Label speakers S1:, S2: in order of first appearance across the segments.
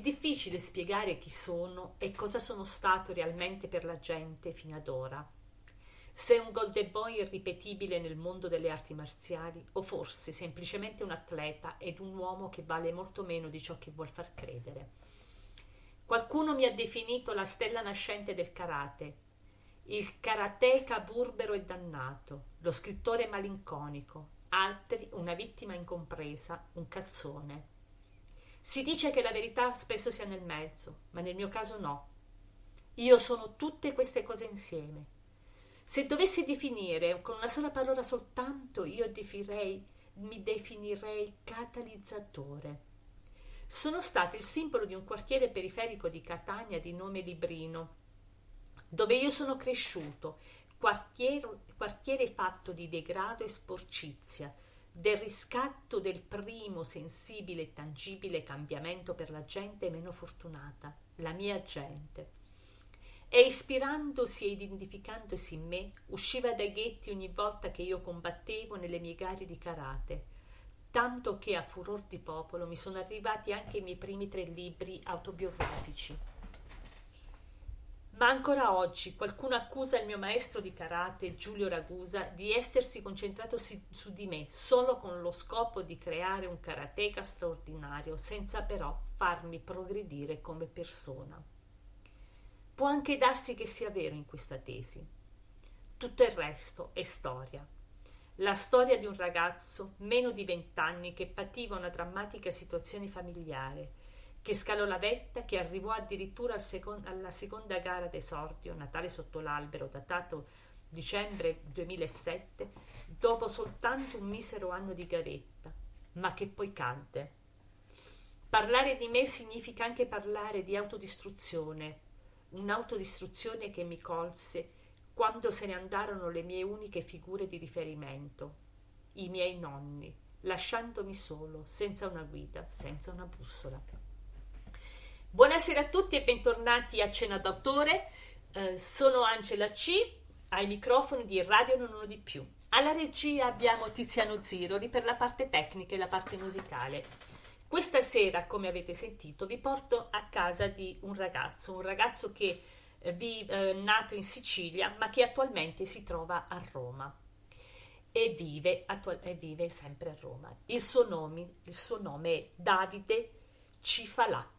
S1: difficile spiegare chi sono e cosa sono stato realmente per la gente fino ad ora. Se un golden boy irripetibile nel mondo delle arti marziali o forse semplicemente un atleta ed un uomo che vale molto meno di ciò che vuol far credere. Qualcuno mi ha definito la stella nascente del karate, il karateka burbero e dannato, lo scrittore malinconico, altri una vittima incompresa, un cazzone. Si dice che la verità spesso sia nel mezzo, ma nel mio caso no. Io sono tutte queste cose insieme. Se dovessi definire con una sola parola soltanto, io definirei, mi definirei catalizzatore. Sono stato il simbolo di un quartiere periferico di Catania di nome Librino, dove io sono cresciuto, quartiere, quartiere fatto di degrado e sporcizia, del riscatto del primo sensibile e tangibile cambiamento per la gente meno fortunata, la mia gente. E ispirandosi e identificandosi in me, usciva dai ghetti ogni volta che io combattevo nelle mie gare di karate, tanto che a furor di popolo mi sono arrivati anche i miei primi tre libri autobiografici. Ma ancora oggi qualcuno accusa il mio maestro di karate, Giulio Ragusa, di essersi concentrato si- su di me solo con lo scopo di creare un karateka straordinario, senza però farmi progredire come persona. Può anche darsi che sia vero in questa tesi. Tutto il resto è storia. La storia di un ragazzo meno di vent'anni che pativa una drammatica situazione familiare che scalò la vetta, che arrivò addirittura al second- alla seconda gara d'esordio, Natale sotto l'albero, datato dicembre 2007, dopo soltanto un misero anno di gavetta, ma che poi cadde. Parlare di me significa anche parlare di autodistruzione, un'autodistruzione che mi colse quando se ne andarono le mie uniche figure di riferimento, i miei nonni, lasciandomi solo, senza una guida, senza una bussola. Buonasera a tutti e bentornati a Cena d'autore. Eh, sono Angela C, ai microfoni di Radio Non Uno di Più. Alla regia abbiamo Tiziano Ziroli per la parte tecnica e la parte musicale. Questa sera, come avete sentito, vi porto a casa di un ragazzo, un ragazzo che eh, eh, nato in Sicilia ma che attualmente si trova a Roma e vive, attual- e vive sempre a Roma. Il suo, nome, il suo nome è Davide Cifalà.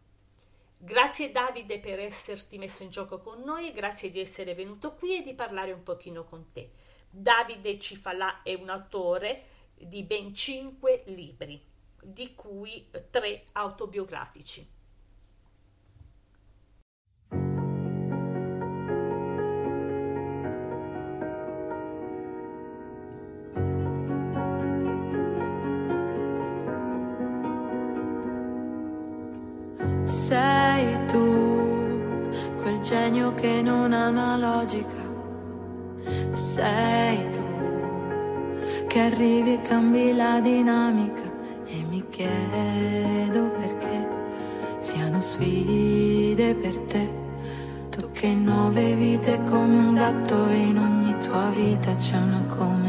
S1: Grazie Davide per esserti messo in gioco con noi grazie di essere venuto qui e di parlare un pochino con te. Davide Cifalà è un autore di ben cinque libri, di cui tre autobiografici.
S2: Che non ha una logica. Sei tu che arrivi e cambi la dinamica e mi chiedo perché siano sfide per te. Tu che nuove vite come un gatto in ogni tua vita c'è una come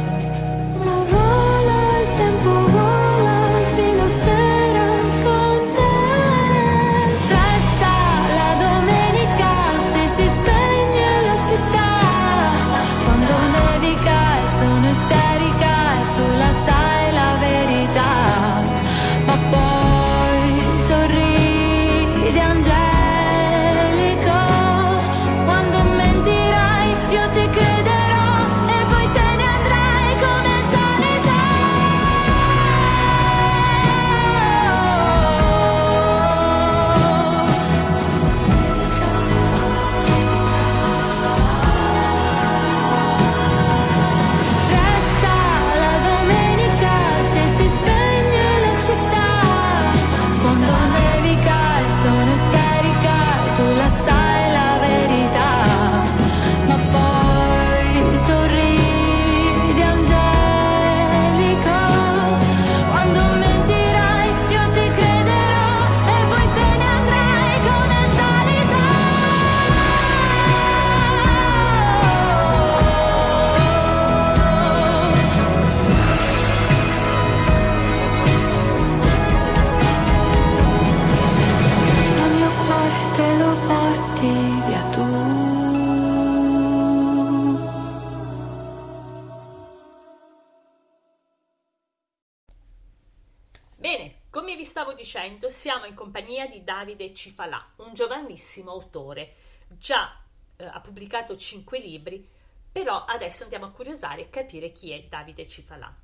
S1: Novecento siamo in compagnia di Davide Cifalà, un giovanissimo autore. Già eh, ha pubblicato cinque libri, però adesso andiamo a curiosare e capire chi è Davide Cifalà.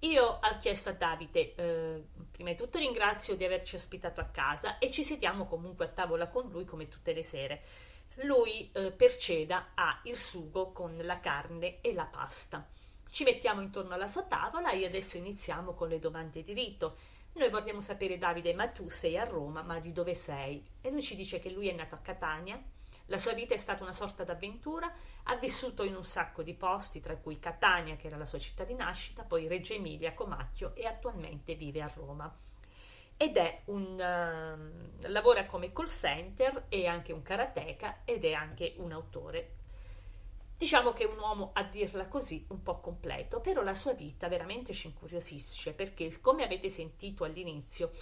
S1: Io ho chiesto a Davide, eh, prima di tutto ringrazio di averci ospitato a casa e ci sediamo comunque a tavola con lui come tutte le sere. Lui eh, per ceda ha il sugo con la carne e la pasta. Ci mettiamo intorno alla sua tavola e adesso iniziamo con le domande di rito. Noi vogliamo sapere, Davide, ma tu sei a Roma, ma di dove sei? E lui ci dice che lui è nato a Catania, la sua vita è stata una sorta d'avventura, ha vissuto in un sacco di posti, tra cui Catania, che era la sua città di nascita, poi Reggio Emilia, Comacchio e attualmente vive a Roma. Ed è un uh, lavora come call center, è anche un karateka ed è anche un autore. Diciamo che è un uomo, a dirla così, un po' completo, però la sua vita veramente ci incuriosisce perché, come avete sentito all'inizio,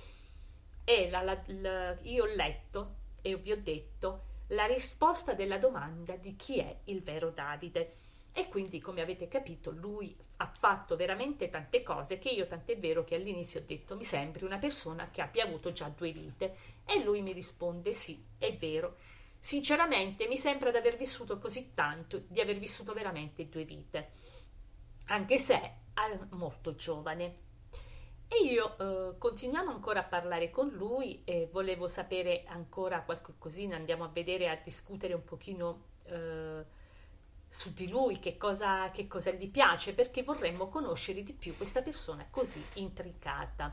S1: la, la, la, io ho letto e vi ho detto la risposta della domanda di chi è il vero Davide. E quindi, come avete capito, lui ha fatto veramente tante cose che io, tant'è vero che all'inizio ho detto mi sembri una persona che abbia avuto già due vite. E lui mi risponde sì, è vero. Sinceramente mi sembra di aver vissuto così tanto, di aver vissuto veramente due vite, anche se è molto giovane. E io eh, continuiamo ancora a parlare con lui e volevo sapere ancora qualcosina, andiamo a vedere, a discutere un pochino eh, su di lui, che cosa, che cosa gli piace, perché vorremmo conoscere di più questa persona così intricata.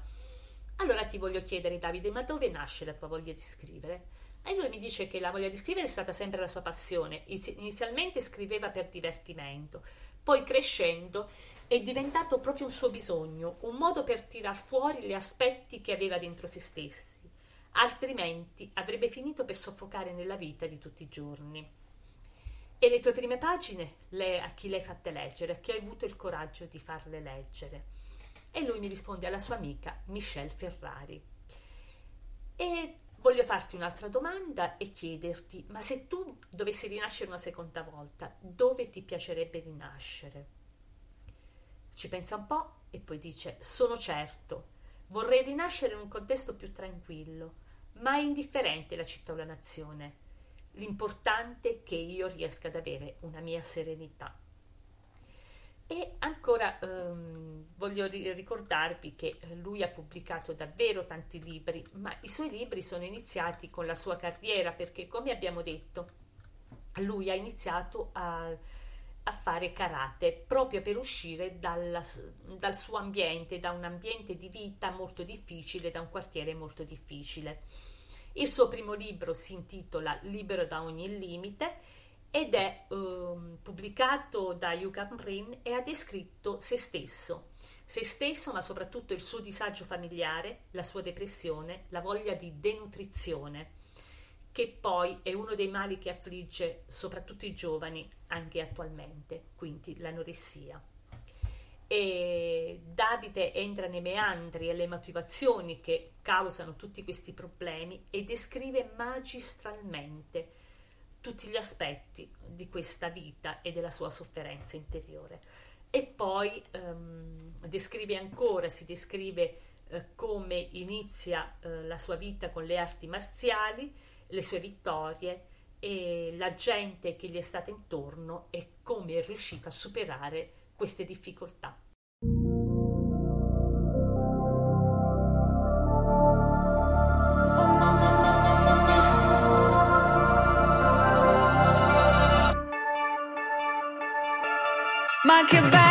S1: Allora ti voglio chiedere, Davide, ma dove nasce la tua voglia di scrivere? E lui mi dice che la voglia di scrivere è stata sempre la sua passione. Inizialmente scriveva per divertimento, poi crescendo è diventato proprio un suo bisogno, un modo per tirar fuori gli aspetti che aveva dentro se stessi. Altrimenti avrebbe finito per soffocare nella vita di tutti i giorni. E le tue prime pagine, le, a chi le hai fatte leggere, a chi hai avuto il coraggio di farle leggere? E lui mi risponde alla sua amica Michelle Ferrari. E Voglio farti un'altra domanda e chiederti, ma se tu dovessi rinascere una seconda volta, dove ti piacerebbe rinascere? Ci pensa un po' e poi dice, sono certo, vorrei rinascere in un contesto più tranquillo, ma è indifferente la città o la nazione. L'importante è che io riesca ad avere una mia serenità. E ancora ehm, voglio ricordarvi che eh, lui ha pubblicato davvero tanti libri, ma i suoi libri sono iniziati con la sua carriera perché, come abbiamo detto, lui ha iniziato a, a fare karate proprio per uscire dalla, dal suo ambiente, da un ambiente di vita molto difficile, da un quartiere molto difficile. Il suo primo libro si intitola Libero da ogni limite ed è um, pubblicato da Yucam Rin e ha descritto se stesso, se stesso ma soprattutto il suo disagio familiare, la sua depressione, la voglia di denutrizione, che poi è uno dei mali che affligge soprattutto i giovani anche attualmente, quindi l'anoressia. E Davide entra nei meandri e le motivazioni che causano tutti questi problemi e descrive magistralmente tutti gli aspetti di questa vita e della sua sofferenza interiore. E poi um, descrive ancora, si descrive uh, come inizia uh, la sua vita con le arti marziali, le sue vittorie e la gente che gli è stata intorno e come è riuscita a superare queste difficoltà.
S2: Ma che bella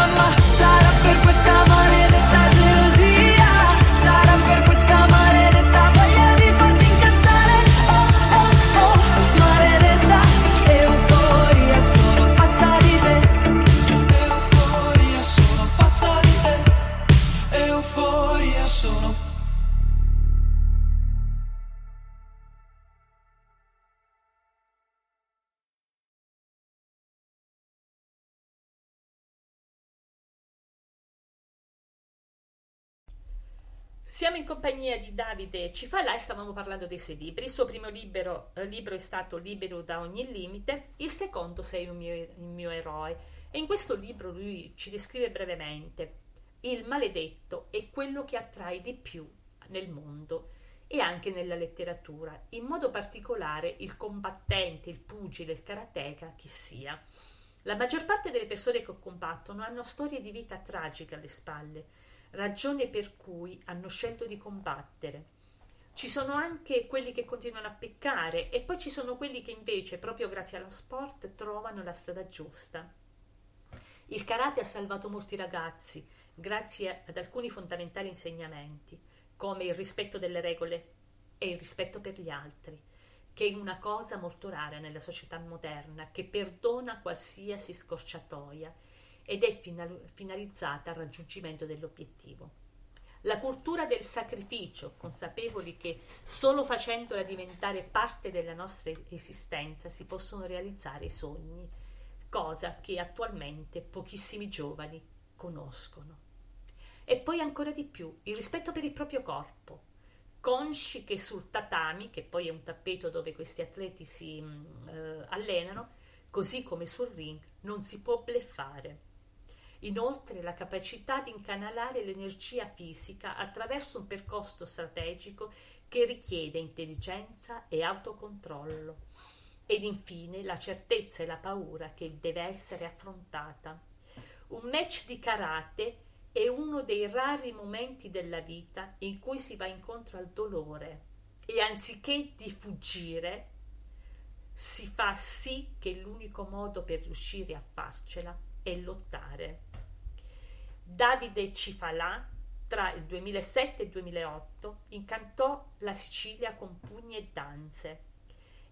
S2: mamma sarà per questa maledetta Siamo
S1: in compagnia di Davide Cifalà e stavamo parlando dei suoi libri. Il suo primo libro, eh, libro è stato Libero da ogni limite, il secondo Sei un mio, il mio eroe. E in questo libro lui ci descrive brevemente il maledetto è quello che attrae di più nel mondo e anche nella letteratura, in modo particolare il combattente, il pugile, il karateka, chi sia. La maggior parte delle persone che combattono hanno storie di vita tragiche alle spalle, ragione per cui hanno scelto di combattere. Ci sono anche quelli che continuano a peccare e poi ci sono quelli che invece, proprio grazie allo sport, trovano la strada giusta. Il karate ha salvato molti ragazzi grazie ad alcuni fondamentali insegnamenti, come il rispetto delle regole e il rispetto per gli altri, che è una cosa molto rara nella società moderna, che perdona qualsiasi scorciatoia ed è finalizzata al raggiungimento dell'obiettivo. La cultura del sacrificio, consapevoli che solo facendola diventare parte della nostra esistenza si possono realizzare i sogni, cosa che attualmente pochissimi giovani conoscono. E poi ancora di più, il rispetto per il proprio corpo, consci che sul tatami, che poi è un tappeto dove questi atleti si mm, eh, allenano, così come sul ring, non si può bleffare. Inoltre la capacità di incanalare l'energia fisica attraverso un percorso strategico che richiede intelligenza e autocontrollo. Ed infine la certezza e la paura che deve essere affrontata. Un match di karate è uno dei rari momenti della vita in cui si va incontro al dolore e anziché di fuggire si fa sì che l'unico modo per riuscire a farcela è lottare. Davide Cifalà tra il 2007 e il 2008 incantò la Sicilia con pugni e danze.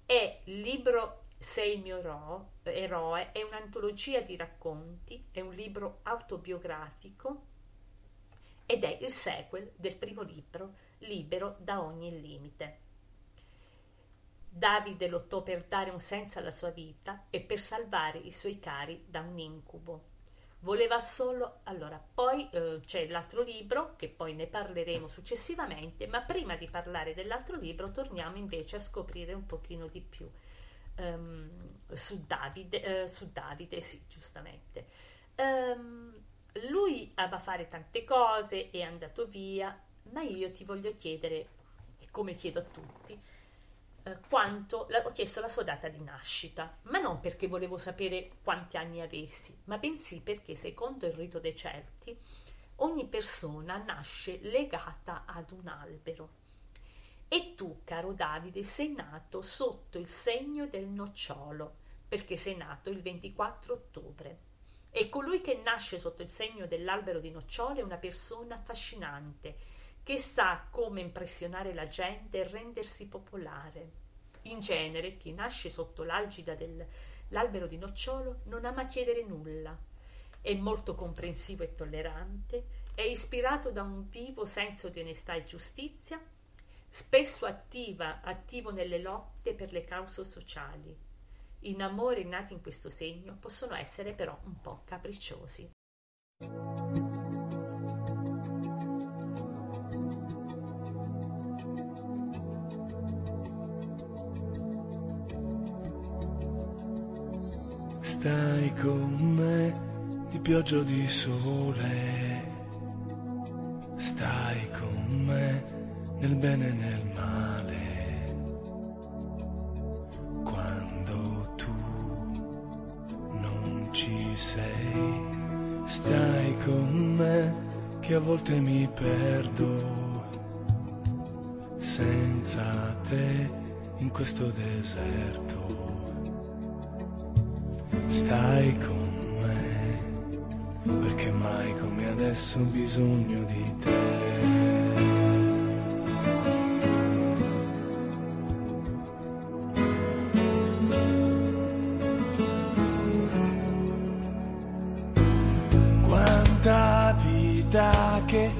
S1: È il libro Sei il mio ero- eroe, è un'antologia di racconti, è un libro autobiografico ed è il sequel del primo libro, Libero da ogni limite. Davide lottò per dare un senso alla sua vita e per salvare i suoi cari da un incubo. Voleva solo. Allora, poi eh, c'è l'altro libro, che poi ne parleremo successivamente, ma prima di parlare dell'altro libro torniamo invece a scoprire un pochino di più um, su Davide, eh, su Davide, sì, giustamente. Um, lui ama fare tante cose, è andato via, ma io ti voglio chiedere, come chiedo a tutti, eh, quanto la, ho chiesto la sua data di nascita, ma non perché volevo sapere quanti anni avessi, ma bensì perché secondo il rito dei Celti ogni persona nasce legata ad un albero. E tu, caro Davide, sei nato sotto il segno del nocciolo, perché sei nato il 24 ottobre. E colui che nasce sotto il segno dell'albero di nocciole è una persona affascinante, che sa come impressionare la gente e rendersi popolare. In genere, chi nasce sotto l'algida dell'albero di nocciolo non ama chiedere nulla, è molto comprensivo e tollerante, è ispirato da un vivo senso di onestà e giustizia, spesso attiva, attivo nelle lotte per le cause sociali. In amore nati in questo segno possono essere però un po' capricciosi.
S3: Stai con me di pioggia o di sole, stai con me nel bene e nel male. Quando tu non ci sei, stai con me che a volte mi perdo. Senza te in questo deserto stai con me, perché mai come adesso ho bisogno di te. Quanta vita che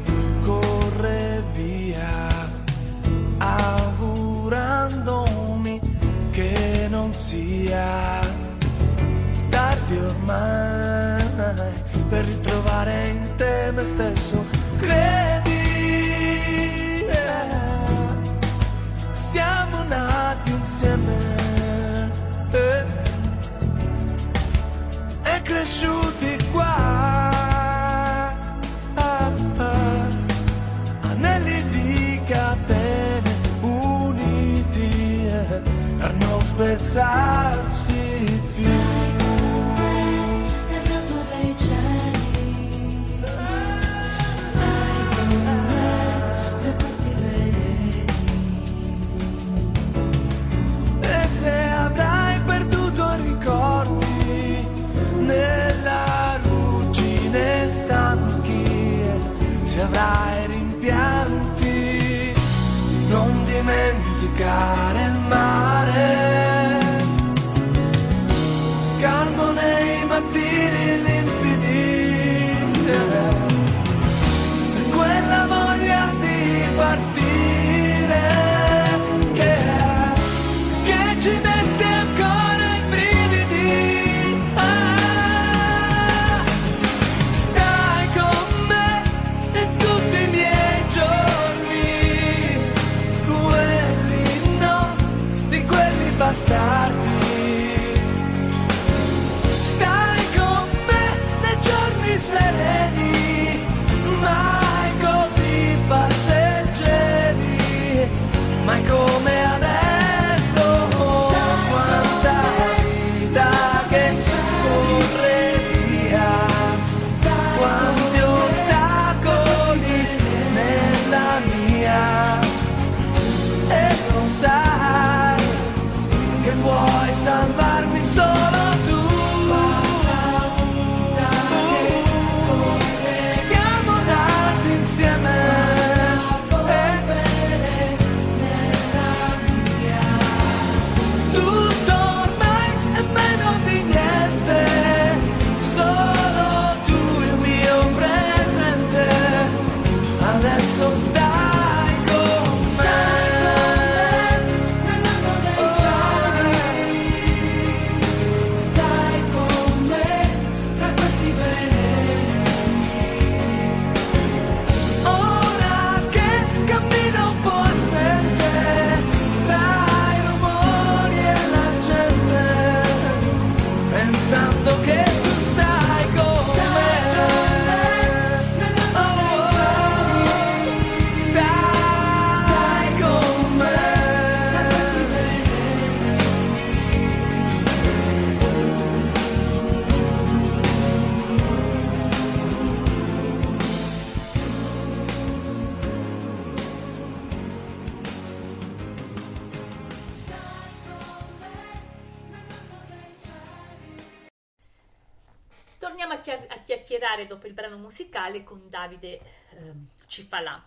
S1: Torniamo a, chia- a chiacchierare dopo il brano musicale con Davide ehm, Cifalà.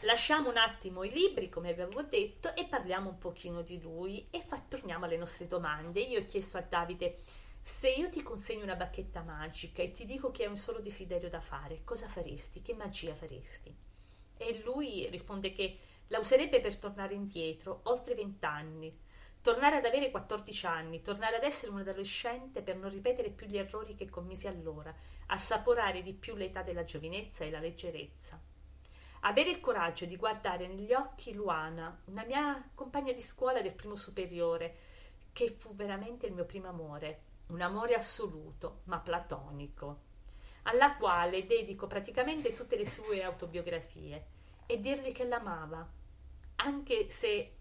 S1: Lasciamo un attimo i libri, come avevo detto, e parliamo un pochino di lui e fa- torniamo alle nostre domande. Io ho chiesto a Davide se io ti consegno una bacchetta magica e ti dico che hai un solo desiderio da fare, cosa faresti? Che magia faresti? E lui risponde che la userebbe per tornare indietro, oltre vent'anni, tornare ad avere 14 anni, tornare ad essere un adolescente per non ripetere più gli errori che commisi allora, assaporare di più l'età della giovinezza e la leggerezza. Avere il coraggio di guardare negli occhi Luana, una mia compagna di scuola del primo superiore, che fu veramente il mio primo amore, un amore assoluto, ma platonico, alla quale dedico praticamente tutte le sue autobiografie, e dirgli che l'amava, anche se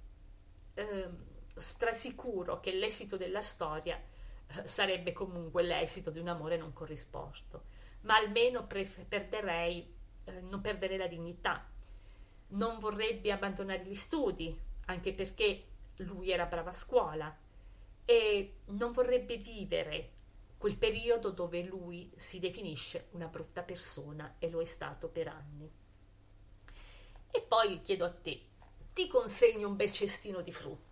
S1: eh, strasicuro che l'esito della storia eh, sarebbe comunque l'esito di un amore non corrisposto, ma almeno pre- perderei, eh, non perderei la dignità. Non vorrebbe abbandonare gli studi, anche perché lui era brava a scuola, e non vorrebbe vivere quel periodo dove lui si definisce una brutta persona e lo è stato per anni. E poi chiedo a te, ti consegno un bel cestino di frutta,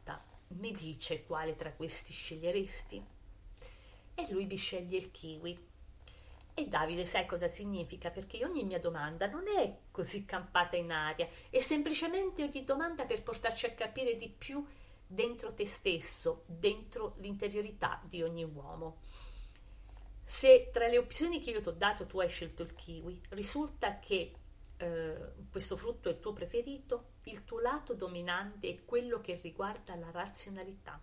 S1: mi dice quale tra questi sceglieresti? E lui mi sceglie il kiwi. E Davide sai cosa significa? Perché ogni mia domanda non è così campata in aria, è semplicemente ogni domanda per portarci a capire di più dentro te stesso, dentro l'interiorità di ogni uomo. Se tra le opzioni che io ti ho dato tu hai scelto il kiwi, risulta che eh, questo frutto è il tuo preferito, il tuo lato dominante è quello che riguarda la razionalità.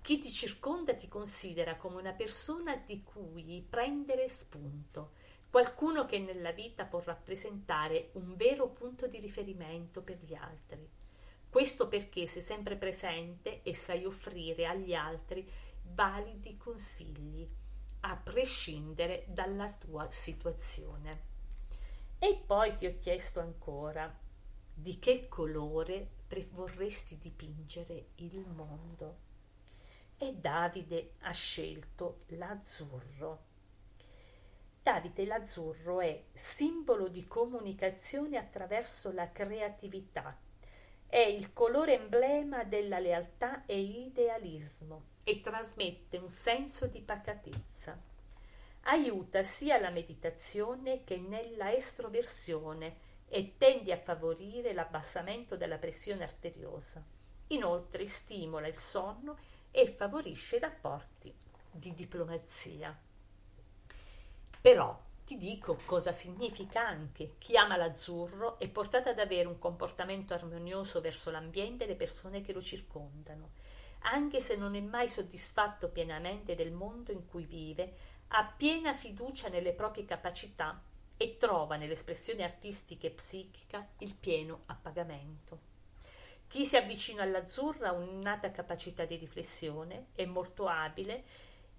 S1: Chi ti circonda ti considera come una persona di cui prendere spunto, qualcuno che nella vita può rappresentare un vero punto di riferimento per gli altri. Questo perché sei sempre presente e sai offrire agli altri validi consigli, a prescindere dalla tua situazione. E poi ti ho chiesto ancora di che colore vorresti dipingere il mondo. E Davide ha scelto l'azzurro. Davide l'azzurro è simbolo di comunicazione attraverso la creatività, è il colore emblema della lealtà e idealismo e trasmette un senso di pacatezza. Aiuta sia la meditazione che nella estroversione e tende a favorire l'abbassamento della pressione arteriosa. Inoltre stimola il sonno e favorisce i rapporti di diplomazia. Però ti dico cosa significa anche. Chi ama l'azzurro è portato ad avere un comportamento armonioso verso l'ambiente e le persone che lo circondano. anche se non è mai soddisfatto pienamente del mondo in cui vive, ha piena fiducia nelle proprie capacità e trova nell'espressione artistica e psichica il pieno appagamento. Chi si avvicina all'azzurra ha un'innata capacità di riflessione, è molto abile,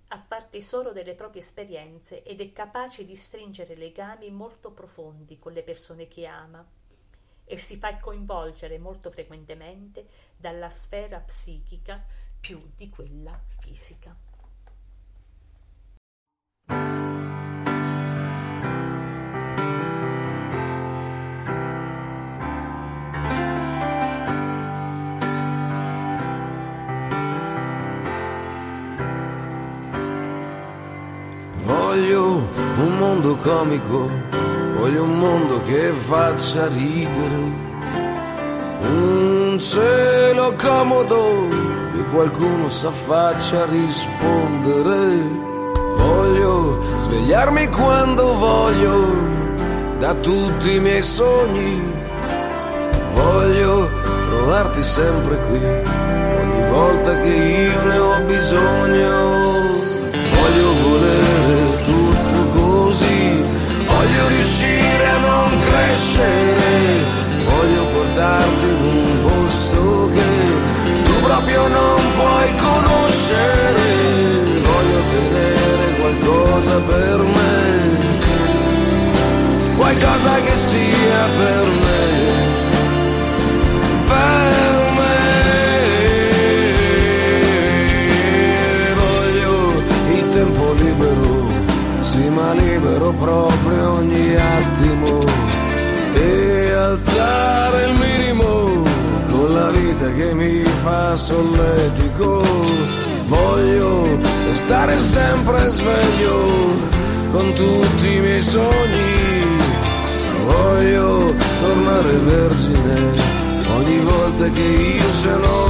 S1: ha far tesoro delle proprie esperienze ed è capace di stringere legami molto profondi con le persone che ama e si fa coinvolgere molto frequentemente dalla sfera psichica più di quella fisica.
S4: Mondo comico, voglio un mondo che faccia ridere. Un cielo comodo e qualcuno s'affaccia a rispondere. Voglio svegliarmi quando voglio da tutti i miei sogni. Voglio trovarti sempre qui ogni volta che io ne ho bisogno voglio volere voglio riuscire a non crescere, voglio portarti in un posto che tu proprio non puoi conoscere, voglio tenere qualcosa per me, qualcosa che sia per me. Con tutti i miei sogni. Voglio tornare vergine ogni volta che io se lo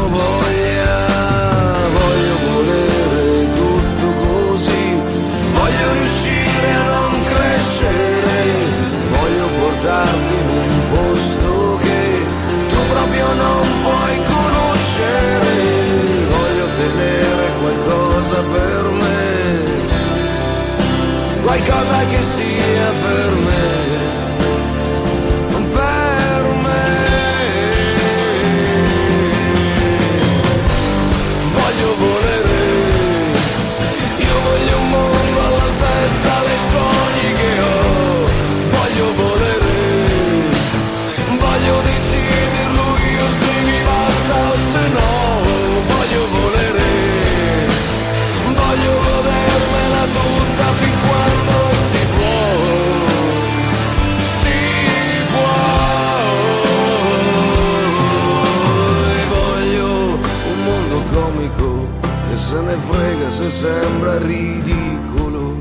S4: se sembra ridicolo.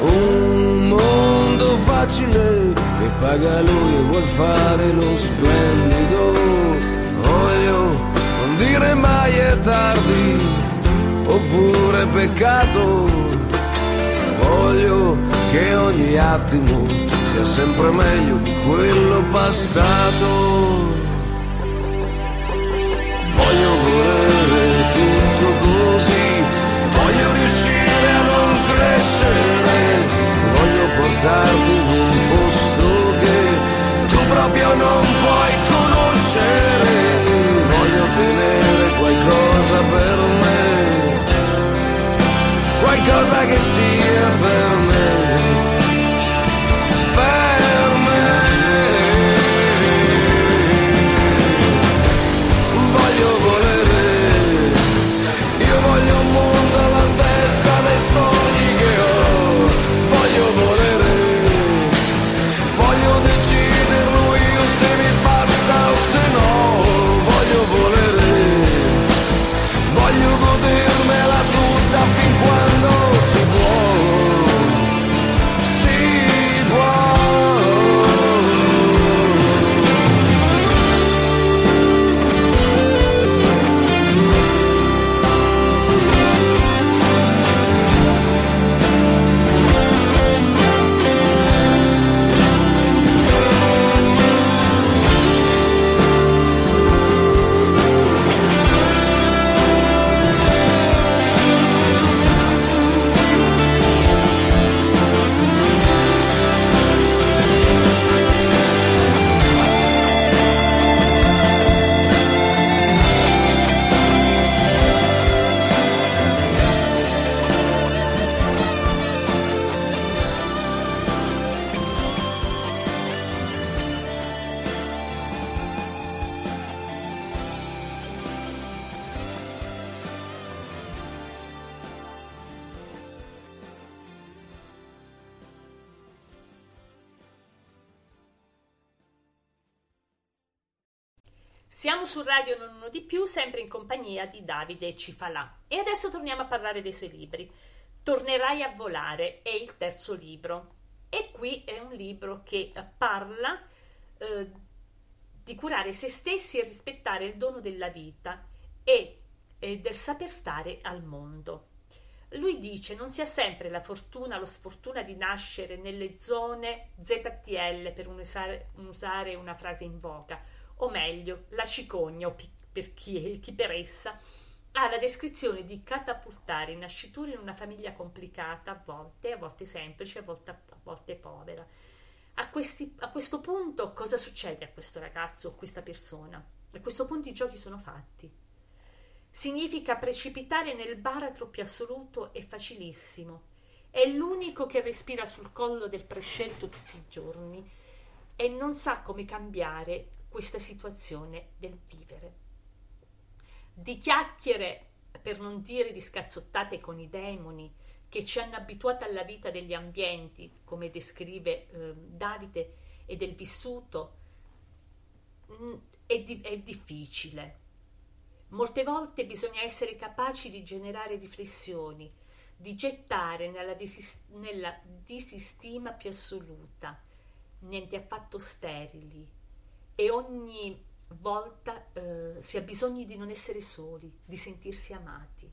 S4: Un mondo facile che paga lui e vuol fare lo splendido. Voglio non dire mai è tardi oppure peccato. Voglio che ogni attimo sia sempre meglio di quello passato. Voglio riuscire a non crescere, voglio portarti in un posto che tu proprio non puoi conoscere, voglio tenere qualcosa per me, qualcosa che sia per me.
S1: Più, sempre in compagnia di Davide Cifalà. E adesso torniamo a parlare dei suoi libri. Tornerai a volare è il terzo libro. E qui è un libro che parla eh, di curare se stessi e rispettare il dono della vita e, e del saper stare al mondo. Lui dice non si ha sempre la fortuna la sfortuna di nascere nelle zone ZTL per usare, usare una frase in voga o meglio, la cicogna, o per chi, chi per essa, ha la descrizione di catapultare il nascituro in una famiglia complicata, a volte, a volte semplice, a volte, a volte povera. A, questi, a, questo punto cosa succede a questo ragazzo o a questa persona? A questo punto i giochi sono fatti. Significa precipitare nel baratro più assoluto e facilissimo. È l'unico che respira sul collo del prescelto tutti i giorni e non sa come cambiare questa situazione del vivere. Di chiacchiere, per non dire di scazzottate con i demoni, che ci hanno abituato alla vita degli ambienti, come descrive eh, Davide, e del vissuto, mh, mm, è, di- è difficile. Molte volte bisogna essere capaci di generare riflessioni, di gettare nella, disist- nella disistima più assoluta, niente affatto sterili, e ogni volta eh, si ha bisogno di non essere soli, di sentirsi amati.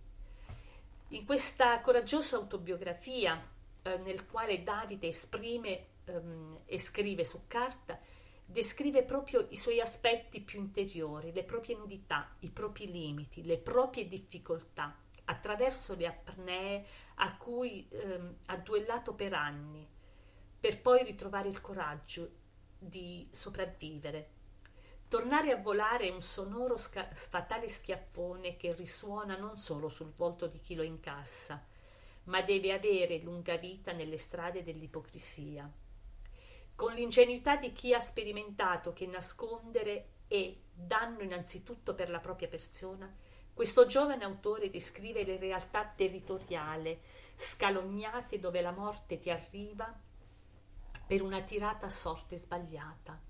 S1: In questa coraggiosa autobiografia eh, nel quale Davide esprime ehm, e scrive su carta, descrive proprio i suoi aspetti più interiori, le proprie nudità, i propri limiti, le proprie difficoltà, attraverso le apnee a cui ehm, ha duellato per anni, per poi ritrovare il coraggio di sopravvivere Tornare a volare è un sonoro sca- fatale schiaffone che risuona non solo sul volto di chi lo incassa, ma deve avere lunga vita nelle strade dell'ipocrisia. Con l'ingenuità di chi ha sperimentato che nascondere è danno innanzitutto per la propria persona, questo giovane autore descrive le realtà territoriali, scalognate dove la morte ti arriva per una tirata sorte sbagliata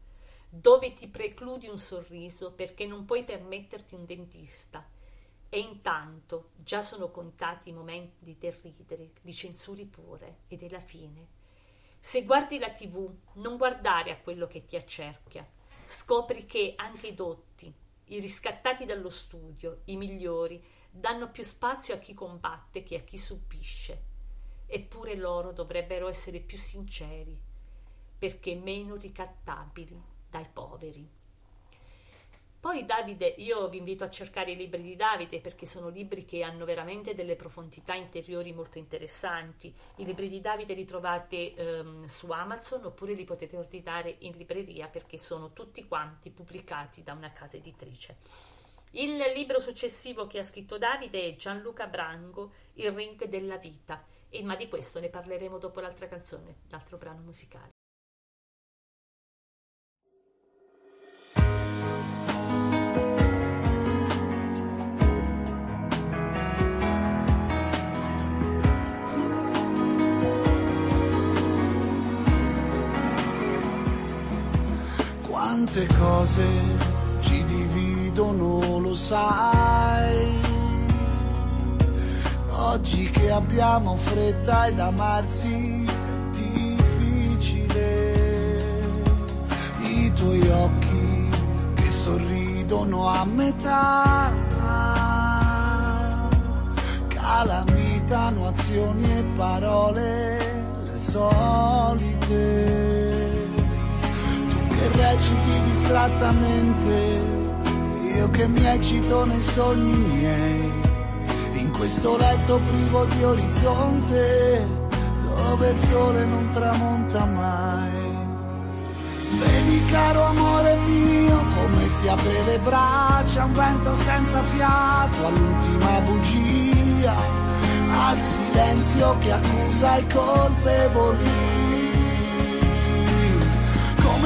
S1: dove ti precludi un sorriso perché non puoi permetterti un dentista. E intanto già sono contati i momenti del ridere, di censuri pure e della fine. Se guardi la tv, non guardare a quello che ti accerchia. Scopri che anche i dotti, i riscattati dallo studio, i migliori, danno più spazio a chi combatte che a chi subisce. Eppure loro dovrebbero essere più sinceri, perché meno ricattabili dai poveri. Poi Davide, io vi invito a cercare i libri di Davide perché sono libri che hanno veramente delle profondità interiori molto interessanti. I libri di Davide li trovate um, su Amazon oppure li potete ordinare in libreria perché sono tutti quanti pubblicati da una casa editrice. Il libro successivo che ha scritto Davide è Gianluca Brango, Il ring della vita, e, ma di questo ne parleremo dopo l'altra canzone, l'altro brano musicale.
S5: Quante cose ci dividono, lo sai. Oggi che abbiamo fretta ed amarsi difficile. I tuoi occhi che sorridono a metà. Calamitano azioni e parole le solite reciti distrattamente, io che mi eccito nei sogni miei, in questo letto privo di orizzonte, dove il sole non tramonta mai. Vedi caro amore mio, come si apre le braccia, un vento senza fiato all'ultima bugia, al silenzio che accusa i colpevoli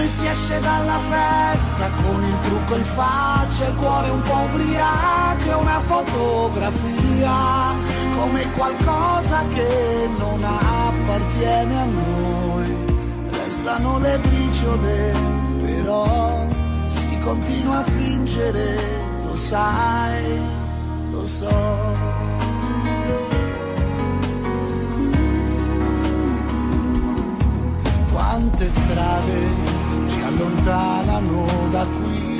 S5: come si esce dalla festa con il trucco in faccia, il cuore un po' ubriaco, una fotografia come qualcosa che non appartiene a noi. Restano le briciole, però si continua a fingere, lo sai, lo so. Quante strade allontanano da qui,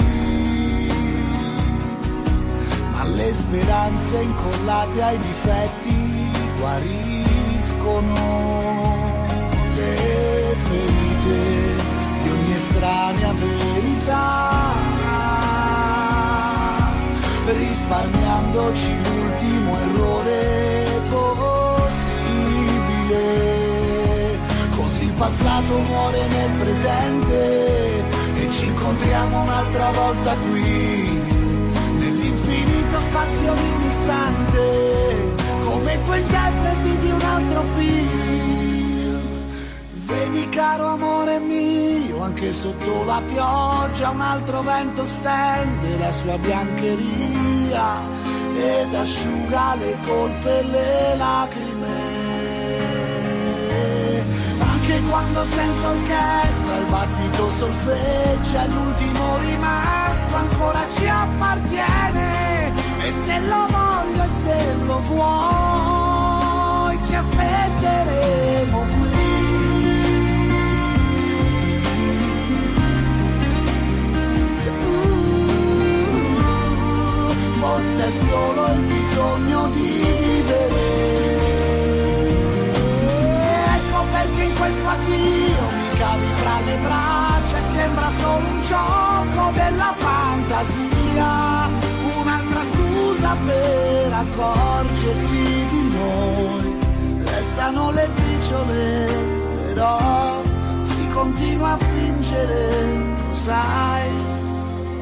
S5: ma le speranze incollate ai difetti guariscono le ferite di ogni estranea verità, risparmiandoci l'ultimo passato muore nel presente e ci incontriamo un'altra volta qui, nell'infinito spazio di un istante, come quei interpreti di un altro film. Vedi caro amore mio, anche sotto la pioggia un altro vento stende la sua biancheria ed asciuga le colpe e le lacrime. Quando senza orchestra il battito solfeggia, l'ultimo rimasto ancora ci appartiene. E se lo voglio e se lo vuoi, ci aspetteremo qui. forse è solo il bisogno di in questo addio mi cavi fra le braccia e sembra solo un gioco della fantasia, un'altra scusa per accorgersi di noi. Restano le briciole, però si continua a fingere, lo sai,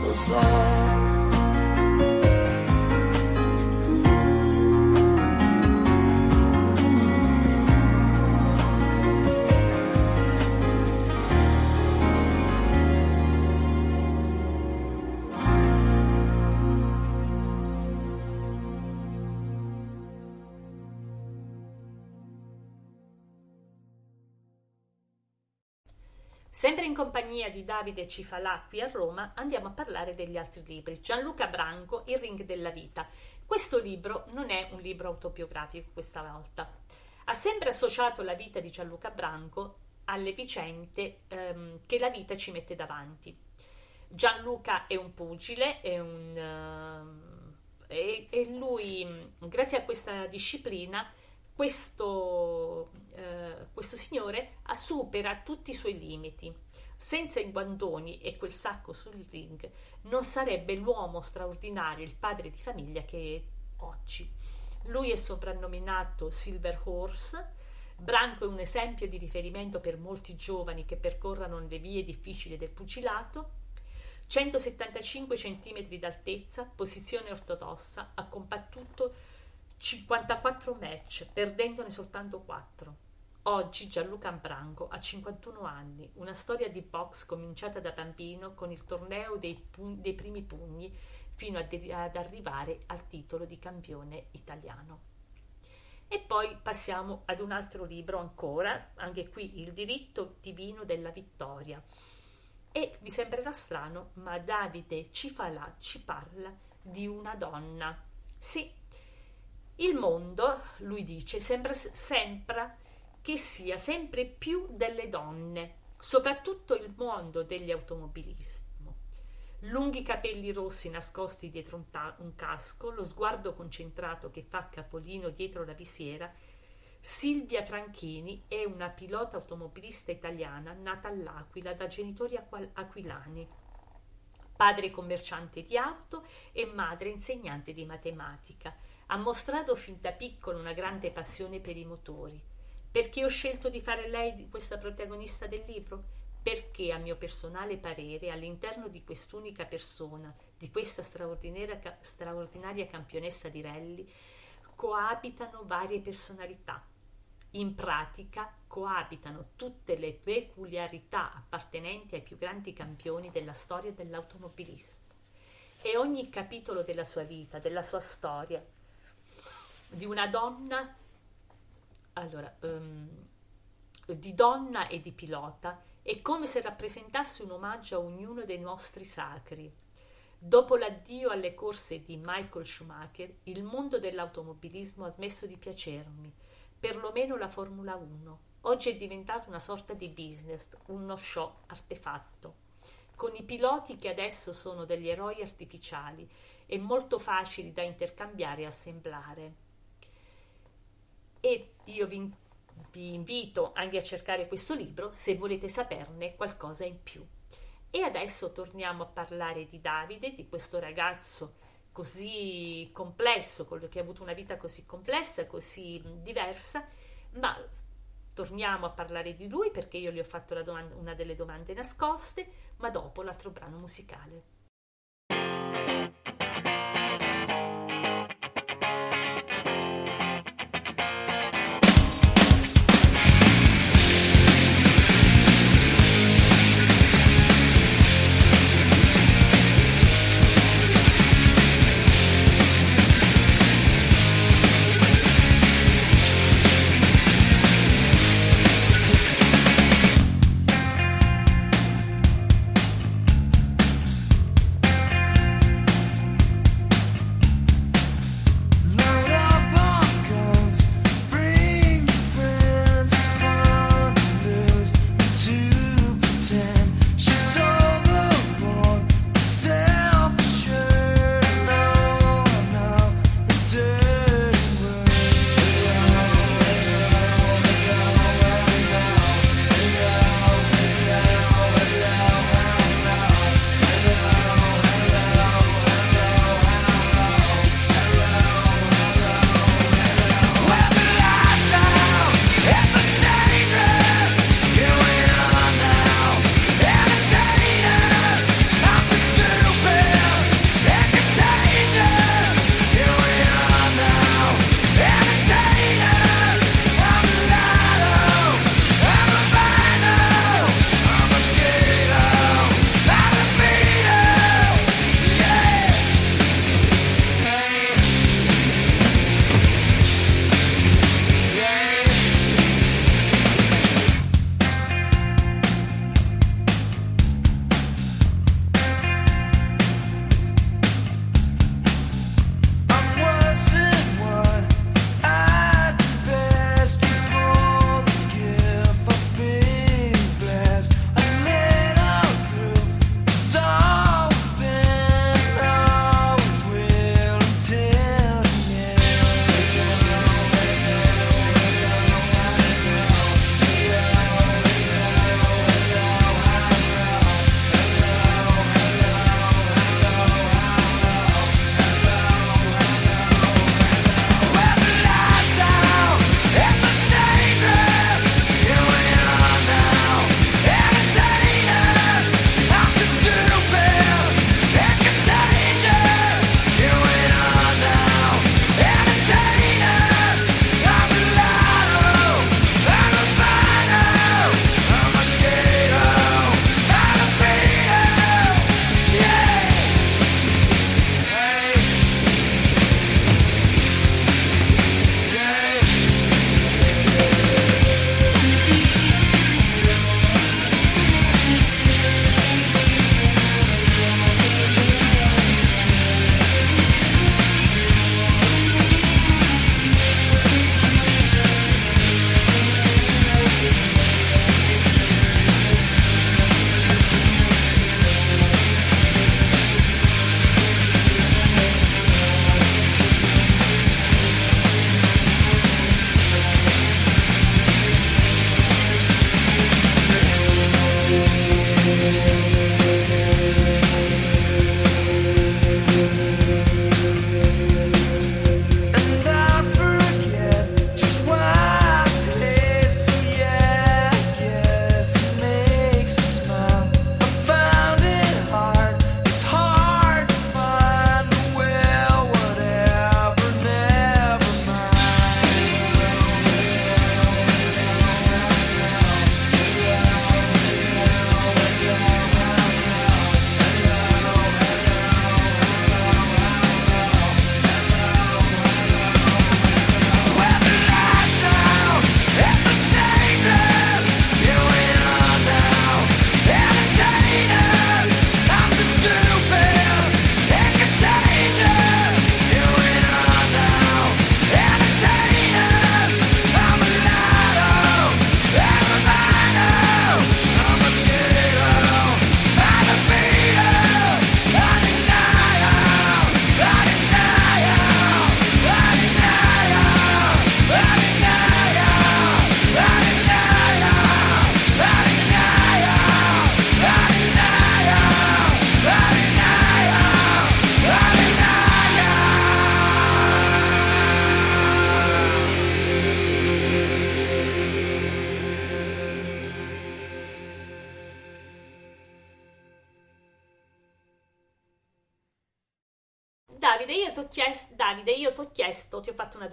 S5: lo so.
S1: In compagnia di Davide Cifalà qui a Roma andiamo a parlare degli altri libri. Gianluca Branco, Il ring della vita. Questo libro non è un libro autobiografico questa volta. Ha sempre associato la vita di Gianluca Branco alle vicende ehm, che la vita ci mette davanti. Gianluca è un pugile, è un, uh, e, e lui, grazie a questa disciplina, questo, eh, questo signore supera tutti i suoi limiti. Senza i guantoni e quel sacco sul ring non sarebbe l'uomo straordinario, il padre di famiglia che è oggi. Lui è soprannominato Silver Horse. Branco è un esempio di riferimento per molti giovani che percorrano le vie difficili del pugilato. 175 cm d'altezza, posizione ortodossa, ha combattuto 54 match, perdendone soltanto 4. Oggi Gianluca Ambranco ha 51 anni, una storia di box cominciata da bambino con il torneo dei, pugni, dei primi pugni fino ad, ad arrivare al titolo di campione italiano. E poi passiamo ad un altro libro ancora, anche qui Il diritto divino della vittoria. E vi sembrerà strano, ma Davide Cifalà ci parla di una donna. Sì, il mondo, lui dice, sembra, sembra che sia sempre più delle donne, soprattutto il mondo degli automobilisti. Lunghi capelli rossi nascosti dietro un, ta- un casco, lo sguardo concentrato che fa capolino dietro la visiera, Silvia Tranchini è una pilota automobilista italiana nata all'Aquila da genitori aqu- aquilani, padre commerciante di auto e madre insegnante di matematica ha mostrato fin da piccolo una grande passione per i motori. Perché ho scelto di fare lei questa protagonista del libro? Perché, a mio personale parere, all'interno di quest'unica persona, di questa straordinaria, straordinaria campionessa di rally, coabitano varie personalità. In pratica coabitano tutte le peculiarità appartenenti ai più grandi campioni della storia dell'automobilista. E ogni capitolo della sua vita, della sua storia, di una donna, allora, um, di donna e di pilota, È come se rappresentasse un omaggio a ognuno dei nostri sacri. Dopo l'addio alle corse di Michael Schumacher, il mondo dell'automobilismo ha smesso di piacermi, perlomeno la Formula 1. Oggi è diventato una sorta di business, uno show artefatto con i piloti che adesso sono degli eroi artificiali e molto facili da intercambiare e assemblare. E io vi, vi invito anche a cercare questo libro se volete saperne qualcosa in più. E adesso torniamo a parlare di Davide, di questo ragazzo così complesso, che ha avuto una vita così complessa, così diversa, ma torniamo a parlare di lui perché io gli ho fatto domanda, una delle domande nascoste ma dopo l'altro brano musicale.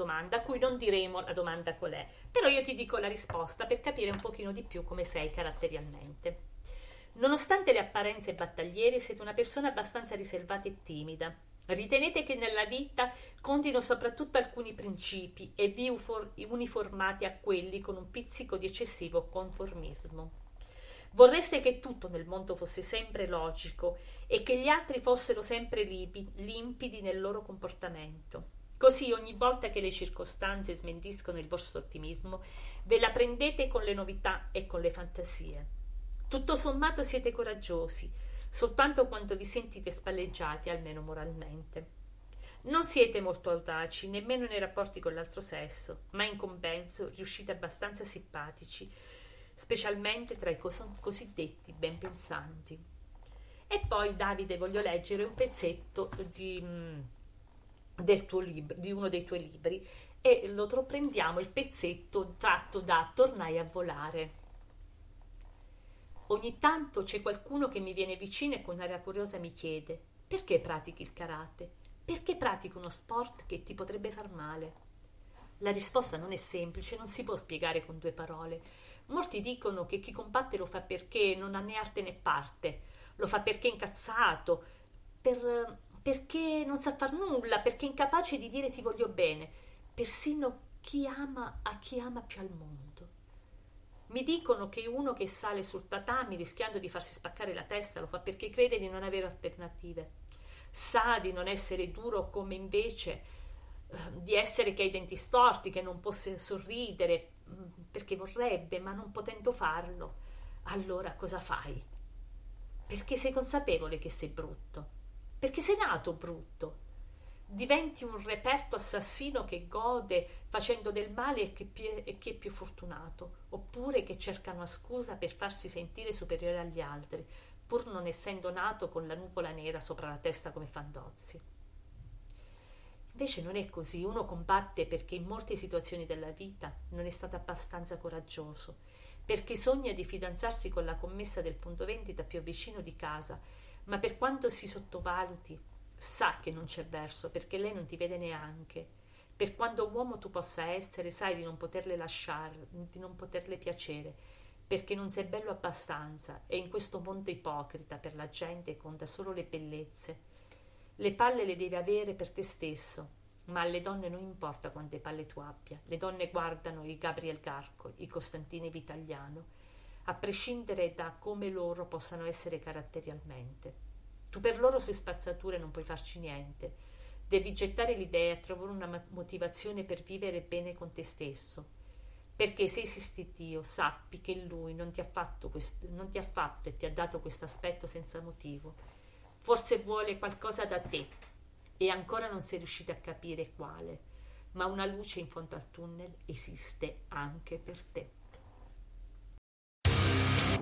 S1: Domanda, a cui non diremo la domanda qual è, però io ti dico la risposta per capire un pochino di più come sei caratterialmente. Nonostante le apparenze battagliere, siete una persona abbastanza riservata e timida. Ritenete che nella vita contino soprattutto alcuni principi e vi uniformate a quelli con un pizzico di eccessivo conformismo. Vorreste che tutto nel mondo fosse sempre logico e che gli altri fossero sempre limpidi nel loro comportamento. Così ogni volta che le circostanze smentiscono il vostro ottimismo, ve la prendete con le novità e con le fantasie. Tutto sommato siete coraggiosi, soltanto quando vi sentite spalleggiati, almeno moralmente. Non siete molto audaci, nemmeno nei rapporti con l'altro sesso, ma in compenso riuscite abbastanza simpatici, specialmente tra i cos- cosiddetti ben pensanti. E poi, Davide, voglio leggere un pezzetto di, mm, del tuo libro, di uno dei tuoi libri e lo prendiamo il pezzetto tratto da Tornai a volare. Ogni tanto c'è qualcuno che mi viene vicino e con aria curiosa mi chiede perché pratichi il karate? Perché pratichi uno sport che ti potrebbe far male? La risposta non è semplice, non si può spiegare con due parole. Molti dicono che chi combatte lo fa perché non ha né arte né parte, lo fa perché è incazzato, per, perché non sa far nulla, perché è incapace di dire ti voglio bene, persino chi ama a chi ama più al mondo. Mi dicono che uno che sale sul tatami rischiando di farsi spaccare la testa lo fa perché crede di non avere alternative. Sa di non essere duro come invece eh, di essere che ha i denti storti, che non può sorridere, Mm, perché vorrebbe, ma non potendo farlo, allora cosa fai? Perché sei consapevole che sei brutto, perché sei nato brutto. Diventi un reperto assassino che gode facendo del male e che, e che è più fortunato, oppure che cerca una scusa per farsi sentire superiore agli altri, pur non essendo nato con la nuvola nera sopra la testa come Fandozzi. Invece non è così, uno combatte perché in molte situazioni della vita non è stato abbastanza coraggioso, perché sogna di fidanzarsi con la commessa del punto vendita più vicino di casa, ma per quanto si sottovaluti, sa che non c'è verso, perché lei non ti vede neanche. Per quanto uomo tu possa essere, sai di non poterle lasciare, di non poterle piacere, perché non sei bello abbastanza e in questo mondo ipocrita per la gente conta solo le bellezze le palle le devi avere per te stesso, ma alle donne non importa quante palle tu abbia. Le donne guardano i Gabriel Garco, i Costantini Vitagliano, a prescindere da come loro possano essere caratterialmente. Tu per loro sei spazzatura e non puoi farci niente. Devi gettare l'idea e trovare una motivazione per vivere bene con te stesso. Perché se esisti Dio, sappi che Lui non ti ha fatto, questo, non ti ha fatto e ti ha dato questo aspetto senza motivo Forse vuole qualcosa da te e ancora non sei riuscito a capire quale, ma una luce in fondo al tunnel esiste anche per te.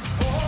S6: not for